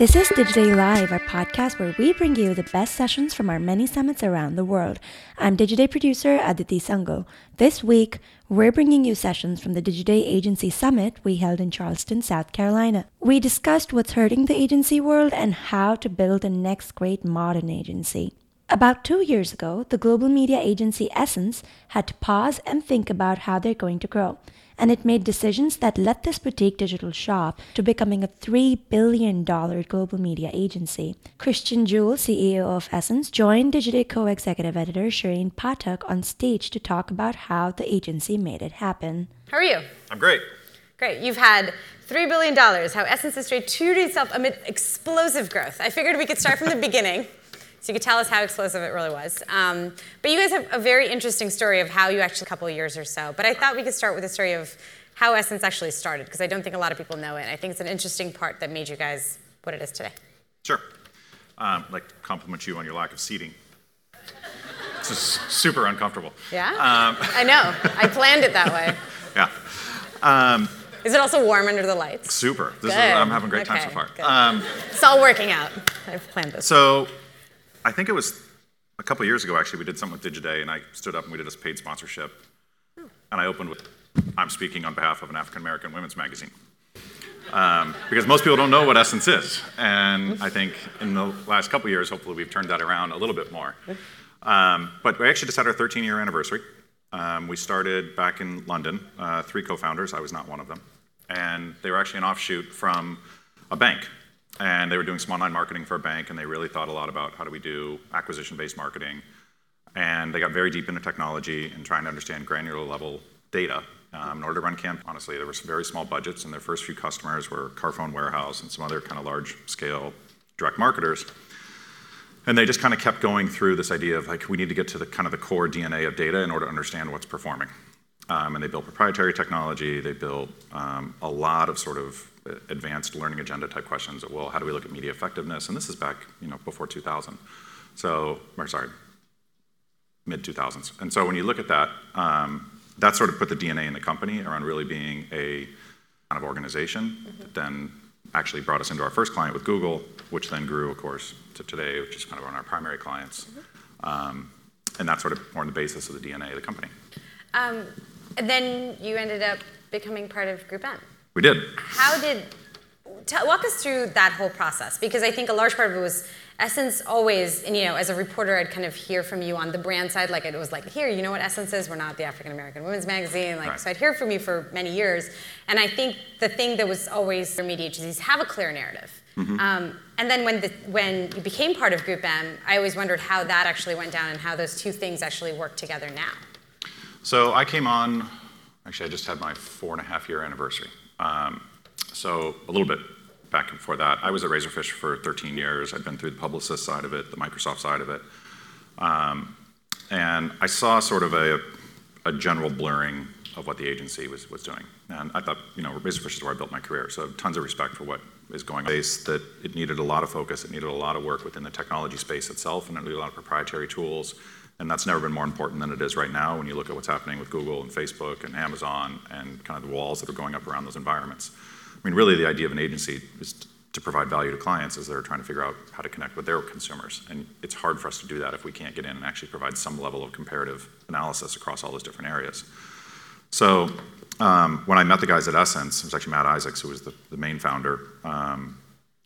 This is Digiday Live, our podcast where we bring you the best sessions from our many summits around the world. I'm Digiday producer Aditi Sangal. This week, we're bringing you sessions from the Digiday Agency Summit we held in Charleston, South Carolina. We discussed what's hurting the agency world and how to build the next great modern agency. About two years ago, the global media agency Essence had to pause and think about how they're going to grow and it made decisions that led this boutique digital shop to becoming a $3 billion global media agency. Christian Juhl, CEO of Essence, joined Digiday co-executive editor Shareen Pathak on stage to talk about how the agency made it happen. How are you? I'm great. Great. You've had $3 billion, how Essence has stayed true to itself amid explosive growth. I figured we could start from the beginning. So you could tell us how explosive it really was. Um, but you guys have a very interesting story of how you actually, a couple of years or so. But I thought we could start with the story of how Essence actually started, because I don't think a lot of people know it. I think it's an interesting part that made you guys what it is today. Sure. Um, like compliment you on your lack of seating. This is super uncomfortable. Yeah? Um, I know. I planned it that way. yeah. Um, is it also warm under the lights? Super. This Good. Is, I'm having a great okay, time so far. Um, it's all working out. I've planned this. So I think it was a couple years ago, actually, we did something with Digiday, and I stood up and we did this paid sponsorship. And I opened with, I'm speaking on behalf of an African American women's magazine. Um, because most people don't know what Essence is. And I think in the last couple years, hopefully, we've turned that around a little bit more. Um, but we actually just had our 13 year anniversary. Um, we started back in London, uh, three co founders, I was not one of them. And they were actually an offshoot from a bank and they were doing some online marketing for a bank, and they really thought a lot about how do we do acquisition-based marketing. And they got very deep into technology and trying to understand granular level data. Um, in order to run camp, honestly, there were some very small budgets, and their first few customers were Carphone Warehouse and some other kind of large-scale direct marketers. And they just kind of kept going through this idea of like we need to get to the kind of the core DNA of data in order to understand what's performing. Um, and they built proprietary technology. They built um, a lot of sort of advanced learning agenda type questions. Well, how do we look at media effectiveness? And this is back, you know, before 2000. So, or sorry, mid 2000s. And so when you look at that, um, that sort of put the DNA in the company around really being a kind of organization. Mm-hmm. Then actually brought us into our first client with Google, which then grew, of course, to today, which is kind of one of our primary clients. Mm-hmm. Um, and that's sort of formed the basis of the DNA of the company. Um, and then you ended up becoming part of Group M. We did. How did, tell, walk us through that whole process, because I think a large part of it was Essence always, and you know, as a reporter, I'd kind of hear from you on the brand side, like it was like, here, you know what Essence is? We're not the African American Women's Magazine. Like, right. so I'd hear from you for many years. And I think the thing that was always for media agencies have a clear narrative. Mm-hmm. Um, and then when, the, when you became part of Group M, I always wondered how that actually went down and how those two things actually work together now. So I came on, actually, I just had my four and a half year anniversary. Um, so a little bit back before that, I was at Razorfish for 13 years. I'd been through the Publicis side of it, the Microsoft side of it. Um, and I saw sort of a, a general blurring of what the agency was, was doing. And I thought, you know, Razorfish is where I built my career, so tons of respect for what is going on. That it needed a lot of focus, it needed a lot of work within the technology space itself, and it needed a lot of proprietary tools and that's never been more important than it is right now when you look at what's happening with Google and Facebook and Amazon and kind of the walls that are going up around those environments. I mean, really, the idea of an agency is to provide value to clients as they're trying to figure out how to connect with their consumers. And it's hard for us to do that if we can't get in and actually provide some level of comparative analysis across all those different areas. So um, when I met the guys at Essence, it was actually Matt Isaacs, who was the, the main founder. Um,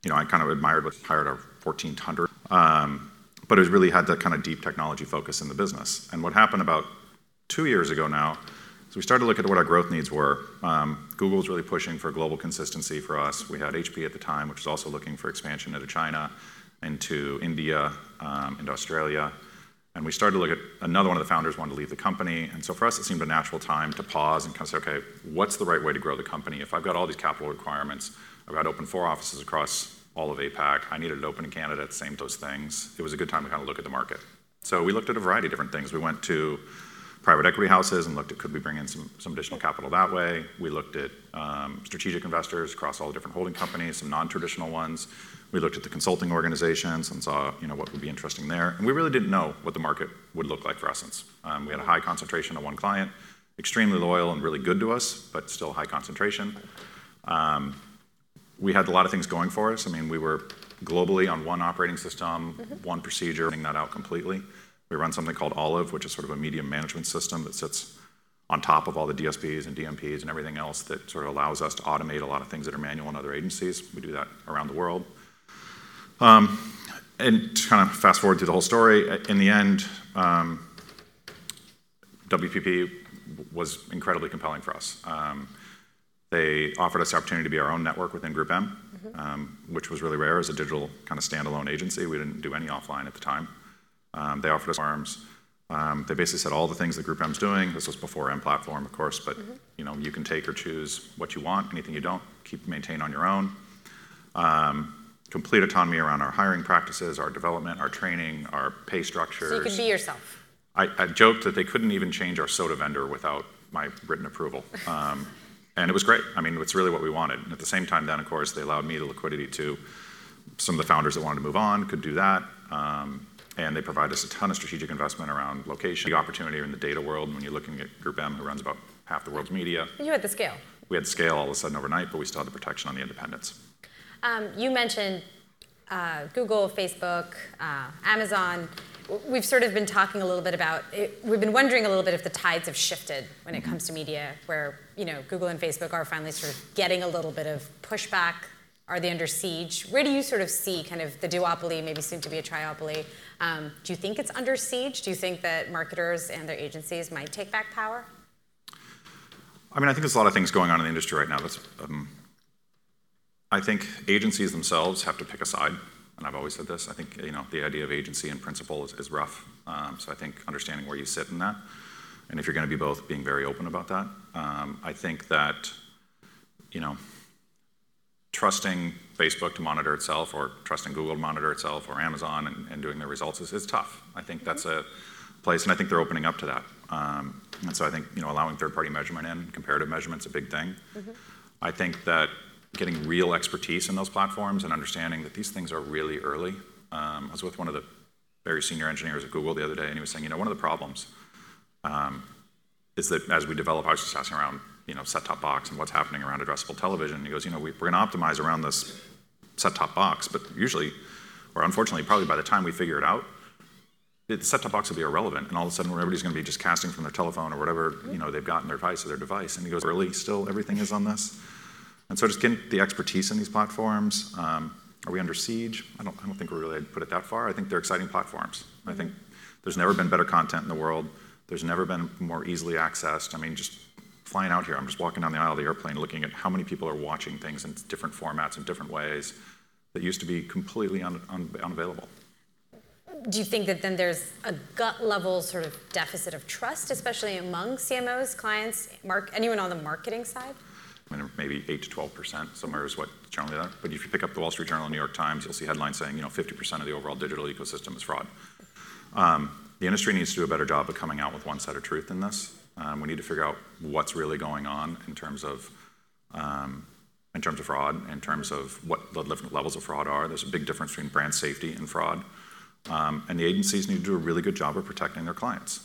you know, I kind of admired what hired our 1400. Um, but it really had that kind of deep technology focus in the business. And what happened about two years ago now is we started to look at what our growth needs were. Um, Google was really pushing for global consistency for us. We had HP at the time, which was also looking for expansion into China, into India, um, into Australia. And we started to look at another one of the founders wanted to leave the company. And so for us, it seemed a natural time to pause and kind of say, okay, what's the right way to grow the company? If I've got all these capital requirements, I've got to open four offices across all of APAC. I needed to open in Canada, same those things. It was a good time to kind of look at the market. So we looked at a variety of different things. We went to private equity houses and looked at could we bring in some, some additional capital that way. We looked at um, strategic investors across all the different holding companies, some non-traditional ones. We looked at the consulting organizations and saw you know what would be interesting there. And we really didn't know what the market would look like for Essence. Um, we had a high concentration of one client, extremely loyal and really good to us, but still high concentration. Um, we had a lot of things going for us. I mean, we were globally on one operating system, mm-hmm. one procedure, running that out completely. We run something called Olive, which is sort of a medium management system that sits on top of all the DSPs and DMPs and everything else that sort of allows us to automate a lot of things that are manual in other agencies. We do that around the world. Um, and to kind of fast forward through the whole story, uh, in the end, um, WPP was incredibly compelling for us. Um, They offered us the opportunity to be our own network within GroupM, um, which was really rare as a digital kind of standalone agency. We didn't do any offline at the time. Um, they offered us arms. Um, they basically said all the things that GroupM's doing. This was before M-Platform, of course, but mm-hmm. you can take or choose what you want. Anything you don't, keep maintain on your own. Complete autonomy around our hiring practices, our development, our training, our pay structures. So you could be yourself. I joked that they couldn't even change our soda vendor without my written approval. And it was great. I mean, it's really what we wanted. And at the same time then, of course, they allowed me the liquidity to some of the founders that wanted to move on could do that. Um, and they provide us a ton of strategic investment around location. The opportunity in the data world, when you're looking at Group M, who runs about half the world's media. You had the scale. We had the scale all of a sudden overnight, but we still had the protection on the independence. Um, you mentioned uh, Google, Facebook, uh, Amazon. We've sort of been talking a little bit about we've been wondering a little bit if the tides have shifted when it mm-hmm. comes to media, where you know Google and Facebook are finally sort of getting a little bit of pushback. Are they under siege? Where do you sort of see kind of the duopoly, maybe soon to be a triopoly? Um, do you think it's under siege? Do you think that marketers and their agencies might take back power? I mean, I think there's a lot of things going on in the industry right now. That's. Um, I think agencies themselves have to pick a side. And I've always said this. I think you know the idea of agency in principle is rough. Um, so I think understanding where you sit in that. And if you're going to be both, being very open about that. Um, I think that you know trusting Facebook to monitor itself or trusting Google to monitor itself or Amazon and doing their results is tough. I think mm-hmm. that's a place, and I think they're opening up to that. Um, and so I think you know allowing third-party measurement in, comparative measurement is a big thing. Mm-hmm. I think that getting real expertise in those platforms and understanding that these things are really early. Um, I was with one of the very senior engineers at Google the other day, and he was saying, you know, one of the problems um, is that as we develop, I was just asking around you know, set-top box and what's happening around addressable television. He goes, you know, we're going to optimize around this set-top box, but usually, or unfortunately, probably by the time we figure it out, the set-top box will be irrelevant. And all of a sudden, everybody's going to be just casting from their telephone or whatever you know they've got in their device or their device. And he goes, early still, everything is on this. And so just getting the expertise in these platforms. Um, are we under siege? I don't I don't think we're really put it that far. I think they're exciting platforms. I think there's never been better content in the world. There's never been more easily accessed. I mean, just flying out here, I'm just walking down the aisle of the airplane looking at how many people are watching things in different formats and different ways that used to be completely unavailable. Do you think that then there's a gut-level sort of deficit of trust, especially among CMOs, clients, mark, anyone on the marketing side? Maybe 8%-12%. Somewhere is what generally that. But if you pick up the Wall Street Journal and New York Times, you'll see headlines saying you know, 50% of the overall digital ecosystem is fraud. Um, the industry needs to do a better job of coming out with one set of truth in this. Um, we need to figure out what's really going on in terms of um, in terms of fraud, in terms of what the different levels of fraud are. There's a big difference between brand safety and fraud. And the agencies need to do a really good job of protecting their clients.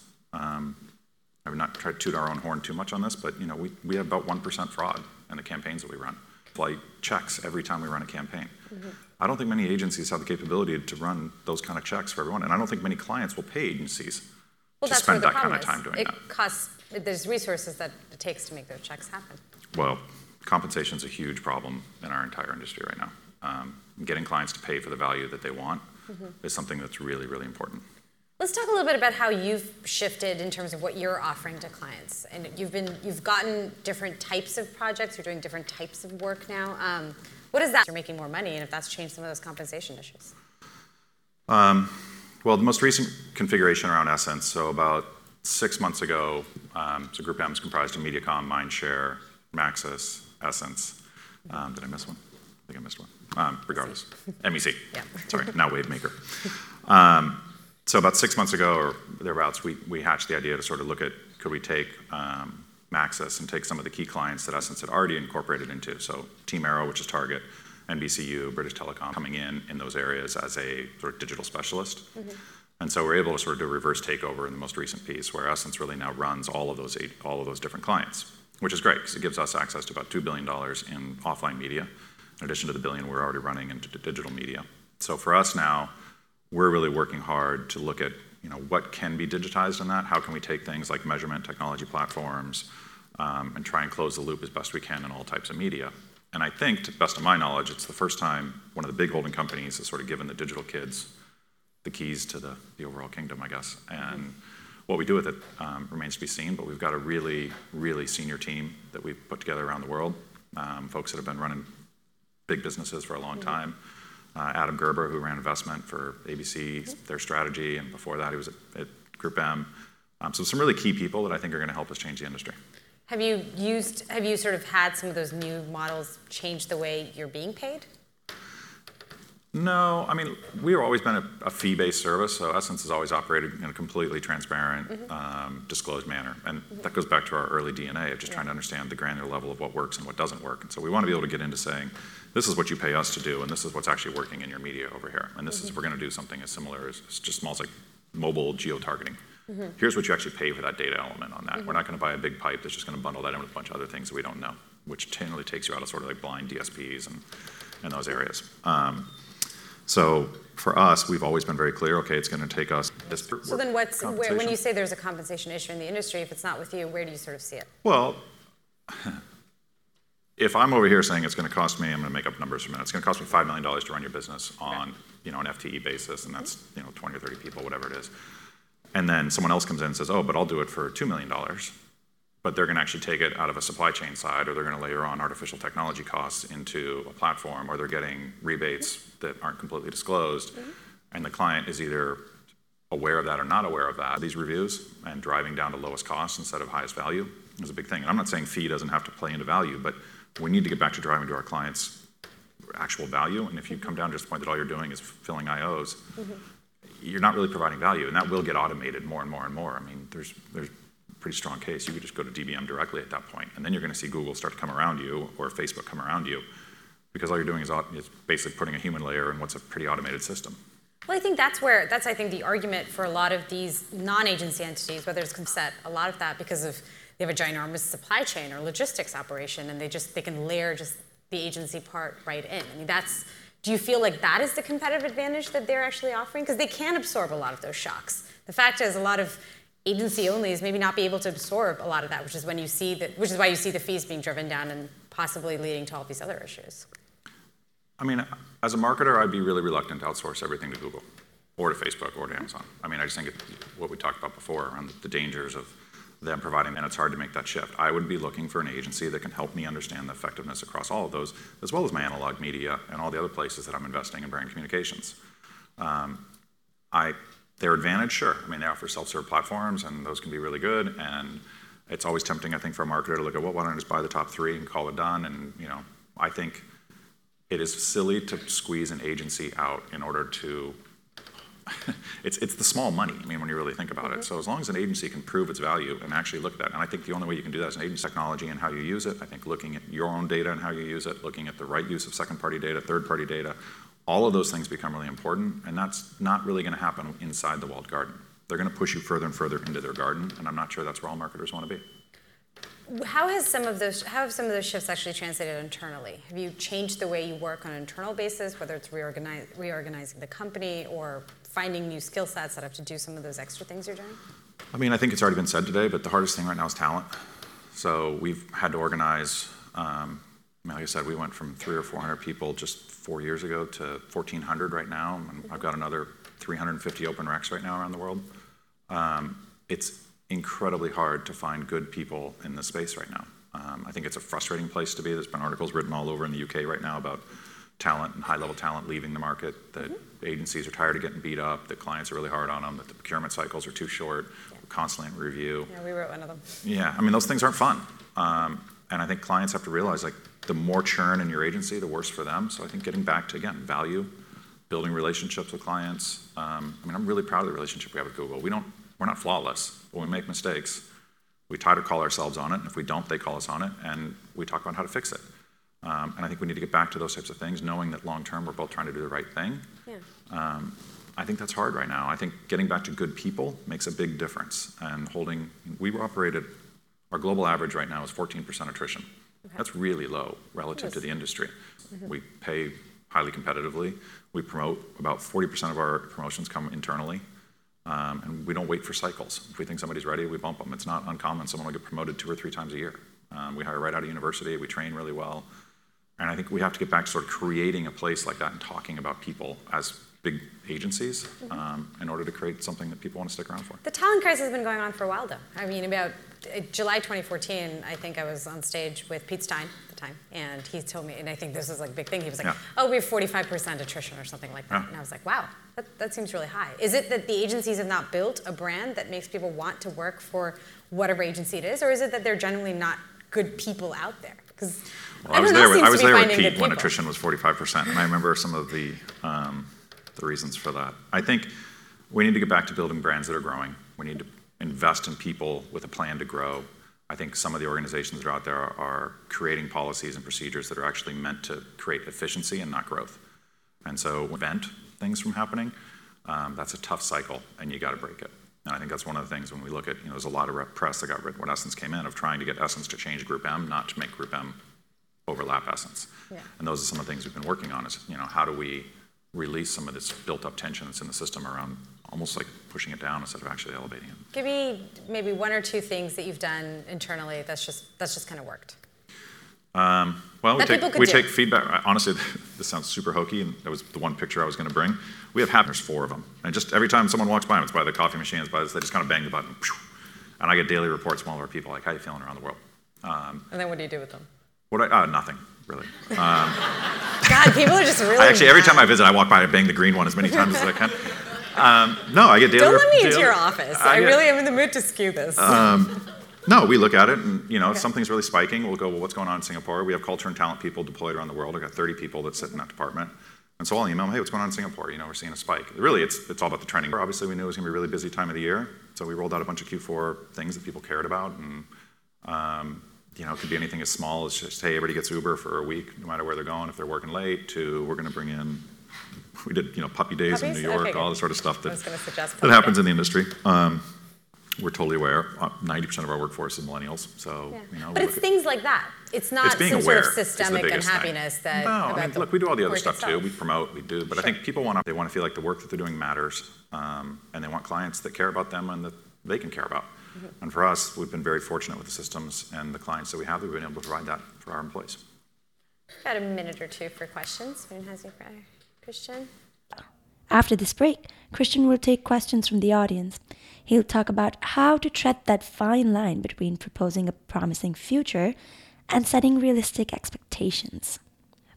I would not try to toot our own horn too much on this, but you know, we we have about 1% fraud in the campaigns that we run. Flight checks every time we run a campaign. Mm-hmm. I don't think many agencies have the capability to run those kind of checks for everyone. And I don't think many clients will pay agencies to spend that kind of time doing that. It costs, there's resources that it takes to make those checks happen. Well, compensation is a huge problem in our entire industry right now. Um, getting clients to pay for the value that they want mm-hmm. is something that's really, really important. Let's talk a little bit about how you've shifted in terms of what you're offering to clients. And you've been you've gotten different types of projects. You're doing different types of work now. Um, what is that? You're making more money, and if that's changed some of those compensation issues. Um, well, the most recent configuration around Essence, so about six months ago, so GroupM is comprised of Mediacom, Mindshare, Maxus, Essence. Um, did I miss one? I think I missed one. Um, regardless. MEC. Yeah. Sorry, now Wavemaker. So about six months ago or thereabouts, we hatched the idea to sort of look at could we take um, Maxus and take some of the key clients that Essence had already incorporated into. So Team Arrow, which is Target, NBCU, British Telecom, coming in in those areas as a sort of digital specialist. Mm-hmm. And so we're able to sort of do a reverse takeover in the most recent piece where Essence really now runs all of those eight, all of those different clients, which is great because it gives us access to about $2 billion in offline media in addition to the 1 billion we're already running into digital media. So for us now, we're really working hard to look at you know, what can be digitized in that. How can we take things like measurement technology platforms um, and try and close the loop as best we can in all types of media? And I think, to the best of my knowledge, it's the first time one of the big holding companies has sort of given the digital kids the keys to the overall kingdom, I guess. And what we do with it um, remains to be seen. But we've got a really, really senior team that we've put together around the world, um, folks that have been running big businesses for a long mm-hmm. time. Adam Gerber, who ran investment for ABC, their strategy. And before that, he was at GroupM. Um so some really key people that I think are going to help us change the industry. Have you used? Have you sort of had some of those new models change the way you're being paid? No. I mean, we've always been a fee-based service. So Essence has always operated in a completely transparent, mm-hmm. um, disclosed manner. And mm-hmm. that goes back to our early DNA of just trying to understand the granular level of what works and what doesn't work. And so we want to be able to get into saying, this is what you pay us to do. And this is what's actually working in your media over here. And this is if we're going to do something as similar as just small as like mobile geotargeting. Here's what you actually pay for that data element on that. We're not going to buy a big pipe that's just going to bundle that in with a bunch of other things that we don't know, which generally takes you out of sort of like blind DSPs and those areas. Um, So for us, we've always been very clear, OK, it's going to take us this. So then when you say there's a compensation issue in the industry, if it's not with you, where do you sort of see it? Well, if I'm over here saying it's going to cost me, I'm going to make up numbers for a minute. It's going to cost me $5 million to run your business on you know, an FTE basis. And that's mm-hmm. you know, 20 or 30 people, whatever it is. And then someone else comes in and says, oh, but I'll do it for $2 million. But they're going to actually take it out of a supply chain side. Or they're going to layer on artificial technology costs into a platform. Or they're getting rebates that aren't completely disclosed. Mm-hmm. And the client is either aware of that or not aware of that. These reviews and driving down to lowest cost instead of highest value is a big thing. And I'm not saying fee doesn't have to play into value. But we need to get back to driving to our clients' actual value. And if you come mm-hmm. down to the point that all you're doing is filling IOs, mm-hmm. you're not really providing value. And that will get automated more and more and more. I mean, there's a pretty strong case. You could just go to DBM directly at that. And then you're going to see Google start to come around you or Facebook come around you because all you're doing is basically putting a human layer in what's a pretty automated system. Well, I think that's where that's, I think, the argument for a lot of these non-agency entities, whether it's Compset, a lot of that because of they have a ginormous supply chain or logistics operation. And they just they can layer just the agency part right in. I mean, that's do you feel like that is the competitive advantage that they're actually offering? Because they can absorb a lot of those shocks. The fact is, a lot of agency-onlys maybe not be able to absorb a lot of that, which is when you see that, which is why you see the fees being driven down and possibly leading to all these other issues. I mean, as a marketer, I'd be really reluctant to outsource everything to Google or to Facebook or to Amazon. I mean, I just think what we talked about before around the dangers of them providing, and it's hard to make that shift. I would be looking for an agency that can help me understand the effectiveness across all of those, as well as my analog media and all the other places that I'm investing in brand communications. Um, Their advantage, sure. I mean, they offer self-serve platforms. And those can be really good. And it's always tempting, I think, for a marketer to look at, well, why don't I just buy the top three and call it done? And you know, I think it is silly to squeeze an agency out in order to it's the small money, I mean, when you really think about it. Mm-hmm. So as long as an agency can prove its value and actually look at that, and I think the only way you can do that is an agency technology and how you use it. I think looking at your own data and how you use it, looking at the right use of second-party data, third-party data, all of those things become really important. And that's not really going to happen inside the walled garden. They're going to push you further and further into their garden. And I'm not sure that's where all marketers want to be. How has some of those how have some of those shifts actually translated internally? Have you changed the way you work on an internal basis, whether it's reorganizing the company or finding new skill sets that have to do some of those extra things you're doing? I mean, I think it's already been said today. But the hardest thing right now is talent. So we've had to organize. Um, like I said, we went from 300 or 400 people just four years ago to 1,400 right now. And I've got another 350 open recs right now around the world. Um, it's incredibly hard to find good people in this space right now. Um, I think it's a frustrating place to be. There's been articles written all over in the U.K. right now about talent and high-level talent leaving the market, that agencies are tired of getting beat up, that clients are really hard on them, that the procurement cycles are too short, constantly in review. Yeah, we wrote one of them. Yeah. I mean, those things aren't fun. Um, And I think clients have to realize like the more churn in your agency, the worse for them. So I think getting back to, again, value, building relationships with clients. Um, I mean, I'm really proud of the relationship we have with Google. We don't, we're not flawless. When we make mistakes, we try to call ourselves on it. And if we don't, they call us on it. And we talk about how to fix it. Um, and I think we need to get back to those types of things, knowing that long term, we're both trying to do the right thing. Yeah. Um, I think that's hard right now. I think getting back to good people makes a big difference. And holding. we were operated our global average right now is 14% attrition. That's really low relative to the industry. Mm-hmm. We pay highly competitively. We promote about 40% of our promotions come internally, um, and we don't wait for cycles. If we think somebody's ready, we bump them. It's not uncommon. Someone will get promoted two or three times a year. Um, we hire right out of university. We train really well. And I think we have to get back to sort of creating a place like that and talking about people as big agencies mm-hmm. um, in order to create something that people want to stick around for. The talent crisis has been going on for a while, though. I mean, about July 2014, I think I was on stage with Pete Stein at the time, and he told me, and I think this was like a big thing. He was like, Yeah. "Oh, we have 45% attrition or something like that," Yeah. and I was like, "Wow, that, that seems really high." Is it that the agencies have not built a brand that makes people want to work for whatever agency it is, or is it that they're generally not good people out there? Because Well, I was there, with, I was there with Pete when attrition was 45%, and I remember some of the, um, the reasons for that. I think we need to get back to building brands that are growing. We need to invest in people with a plan to grow. I think some of the organizations that are out there are, are creating policies and procedures that are actually meant to create efficiency and not growth. And so prevent things from happening, um, that's a tough cycle, and you got to break it. And I think that's one of the things when we look at, you know, there's a lot of rep- press that got written when Essence came in of trying to get Essence to change Group M, not to make Group M overlap Essence. Yeah. And those are some of the things we've been working on is, you know, how do we release some of this built-up tension that's in the system around almost like pushing it down instead of actually elevating it. Give me maybe one or two things that you've done internally that's just that's just kind of worked. Um, well, we That people take, we take feedback. Honestly, this sounds super hokey, and that was the one picture I was going to bring. We have happiness, four of them. And just every time someone walks by them, it's by the coffee machine, it's by this, they just kind of bang the button. And I get daily reports from all of our people, like, how you feeling around the world? Um, And then what do you do with them? what I, uh, nothing, really. Um, God, people are just really. I actually, every time I visit, I walk by, I bang the green one as many times as I can. Um, no, I get daily Don't let me into your office. I I get- really am in the mood to skew this. No, we look at it, and you know, if something's really spiking, we'll go, well, what's going on in Singapore? We have culture and talent people deployed around the world. I've got 30 people that sit in that department. And so I'll email them, hey, what's going on in Singapore? You know, we're seeing a spike. Really, it's, it's all about the trending. Obviously, we knew it was going to be a really busy time of the year, so we rolled out a bunch of Q4 things that people cared about. And, um, you know, it could be anything as small as just, hey, everybody gets Uber for a week, no matter where they're going, if they're working late, to we're going to bring in, we did, you know, puppy days in New York, Okay, all the sort of stuff that, was going to suggest that happens in the industry. Um, we're totally aware. Uh, 90% of our workforce is millennials, so Yeah. you know. but it's at- things like that. It's not it's being some aware sort of systemic biggest thing. unhappiness that. No, about I mean, look, we do all the other stuff too. We promote, we do, but I think people want to, they want to feel like the work that they're doing matters, um, and they want clients that care about them and that they can care about. Mm-hmm. And for us, we've been very fortunate with the systems and the clients that we have that we've been able to provide that for our employees. Got a minute or two for questions. Anyone has any for Christian? After this break, Christian will take questions from the audience. He'll talk about how to tread that fine line between proposing a promising future and setting realistic expectations.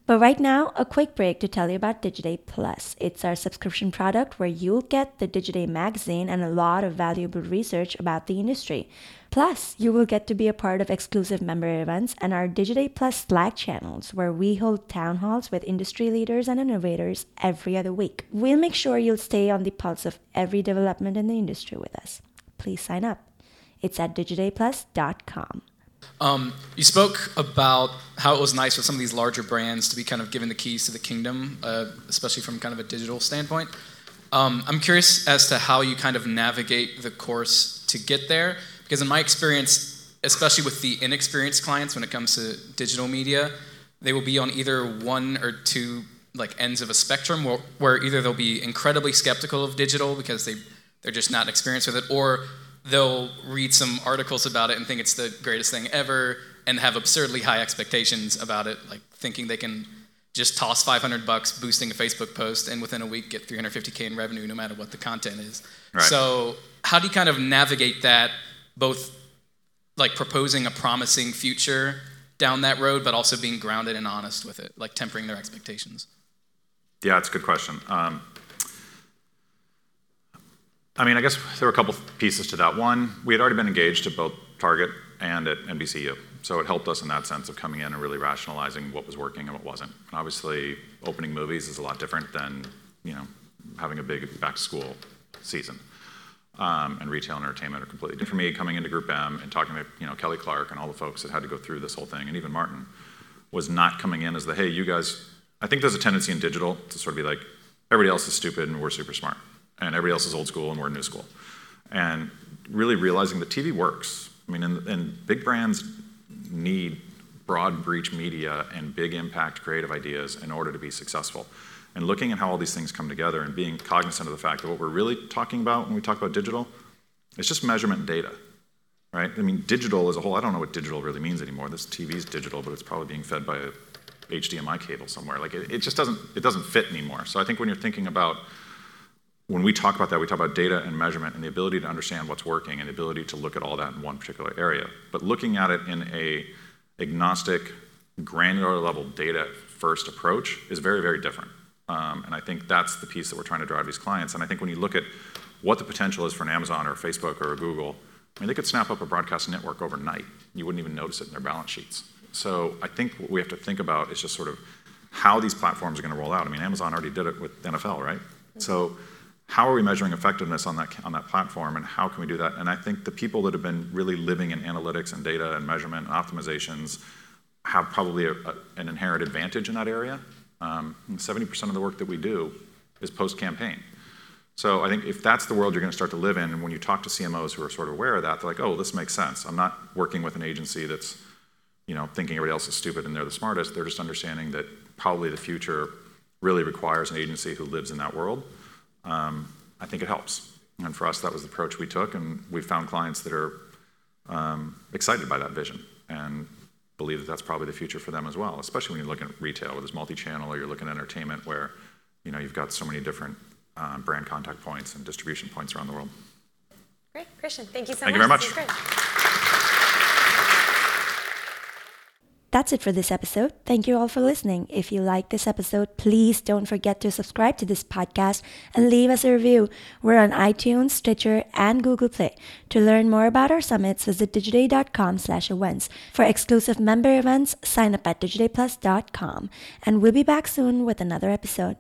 But right now, a quick break to tell you about Digiday Plus. It's our subscription product where you'll get the Digiday magazine and a lot of valuable research about the industry. Plus, you will get to be a part of exclusive member events and our Digiday Plus Slack channels where we hold town halls with industry leaders and innovators every other week. We'll make sure you'll stay on the pulse of every development in the industry with us. Please sign up. It's at digidayplus.com. Um, you spoke about how it was nice with some of these larger brands to be kind of given the keys to the kingdom, uh, especially from kind of a digital standpoint. Um, I'm curious as to how you kind of navigate the course to get there, because in my experience, especially with the inexperienced clients when it comes to digital media, they will be on either one or two like ends of a spectrum, where, where either they'll be incredibly skeptical of digital because they they're just not experienced with it, or they'll read some articles about it and think it's the greatest thing ever and have absurdly high expectations about it, like thinking they can just toss 500 bucks boosting a Facebook post and within a week get 350k in revenue no matter what the content is. Right. So, how do you kind of navigate that both like proposing a promising future down that road but also being grounded and honest with it, like tempering their expectations? Yeah, it's a good question. Um, I mean, I guess there were a couple pieces to that. One, we had already been engaged at both Target and at NBCU, so it helped us in that sense of coming in and really rationalizing what was working and what wasn't. And obviously, opening movies is a lot different than you know having a big back-to-school season. Um, and retail and entertainment are completely different. For me, coming into Group M and talking to you know Kelly Clark and all the folks that had to go through this whole thing, and even Martin, was not coming in as the hey, you guys. I think there's a tendency in digital to sort of be like everybody else is stupid and we're super smart, and everybody else is old school and we're new school, and really realizing that TV works. I mean, and, and big brands need broad breach media and big impact creative ideas in order to be successful. And looking at how all these things come together and being cognizant of the fact that what we're really talking about when we talk about digital is just measurement data, right? I mean, digital as a whole, I don't know what digital really means anymore. This TV is digital, but it's probably being fed by a HDMI cable somewhere. Like it, it just doesn't, it doesn't fit anymore. So I think when you're thinking about when we talk about that, we talk about data and measurement and the ability to understand what's working and the ability to look at all that in one particular area. But looking at it in a agnostic, granular level data first approach is very, very different. Um, and I think that's the piece that we're trying to drive these clients. And I think when you look at what the potential is for an Amazon or Facebook or Google, I mean, they could snap up a broadcast network overnight. You wouldn't even notice it in their balance sheets. So I think what we have to think about is just sort of how these platforms are going to roll out. I mean, Amazon already did it with NFL, right? So how are we measuring effectiveness on that, on that platform and how can we do that? And I think the people that have been really living in analytics and data and measurement and optimizations have probably a, a, an inherent advantage in that area. Um, 70% of the work that we do is post-campaign. So I think if that's the world you're going to start to live in, and when you talk to CMOs who are sort of aware of that, they're like, oh, this makes sense. I'm not working with an agency that's, you know, thinking everybody else is stupid and they're the smartest. They're just understanding that probably the future really requires an agency who lives in that world um, I think it helps. And for us, that was the approach we took, and we found clients that are um, excited by that vision and believe that that's probably the future for them as well, especially when you're looking at retail, whether it's multi-channel or you're looking at entertainment, where you know you've got so many different um, brand contact points and distribution points around the world. Great, Christian, thank you so thank much. Thank you very much. That's it for this episode. Thank you all for listening. If you like this episode, please don't forget to subscribe to this podcast and leave us a review. We're on iTunes, Stitcher, and Google Play. To learn more about our summits, visit digiday.com slash events. For exclusive member events, sign up at digidayplus.com. And we'll be back soon with another episode.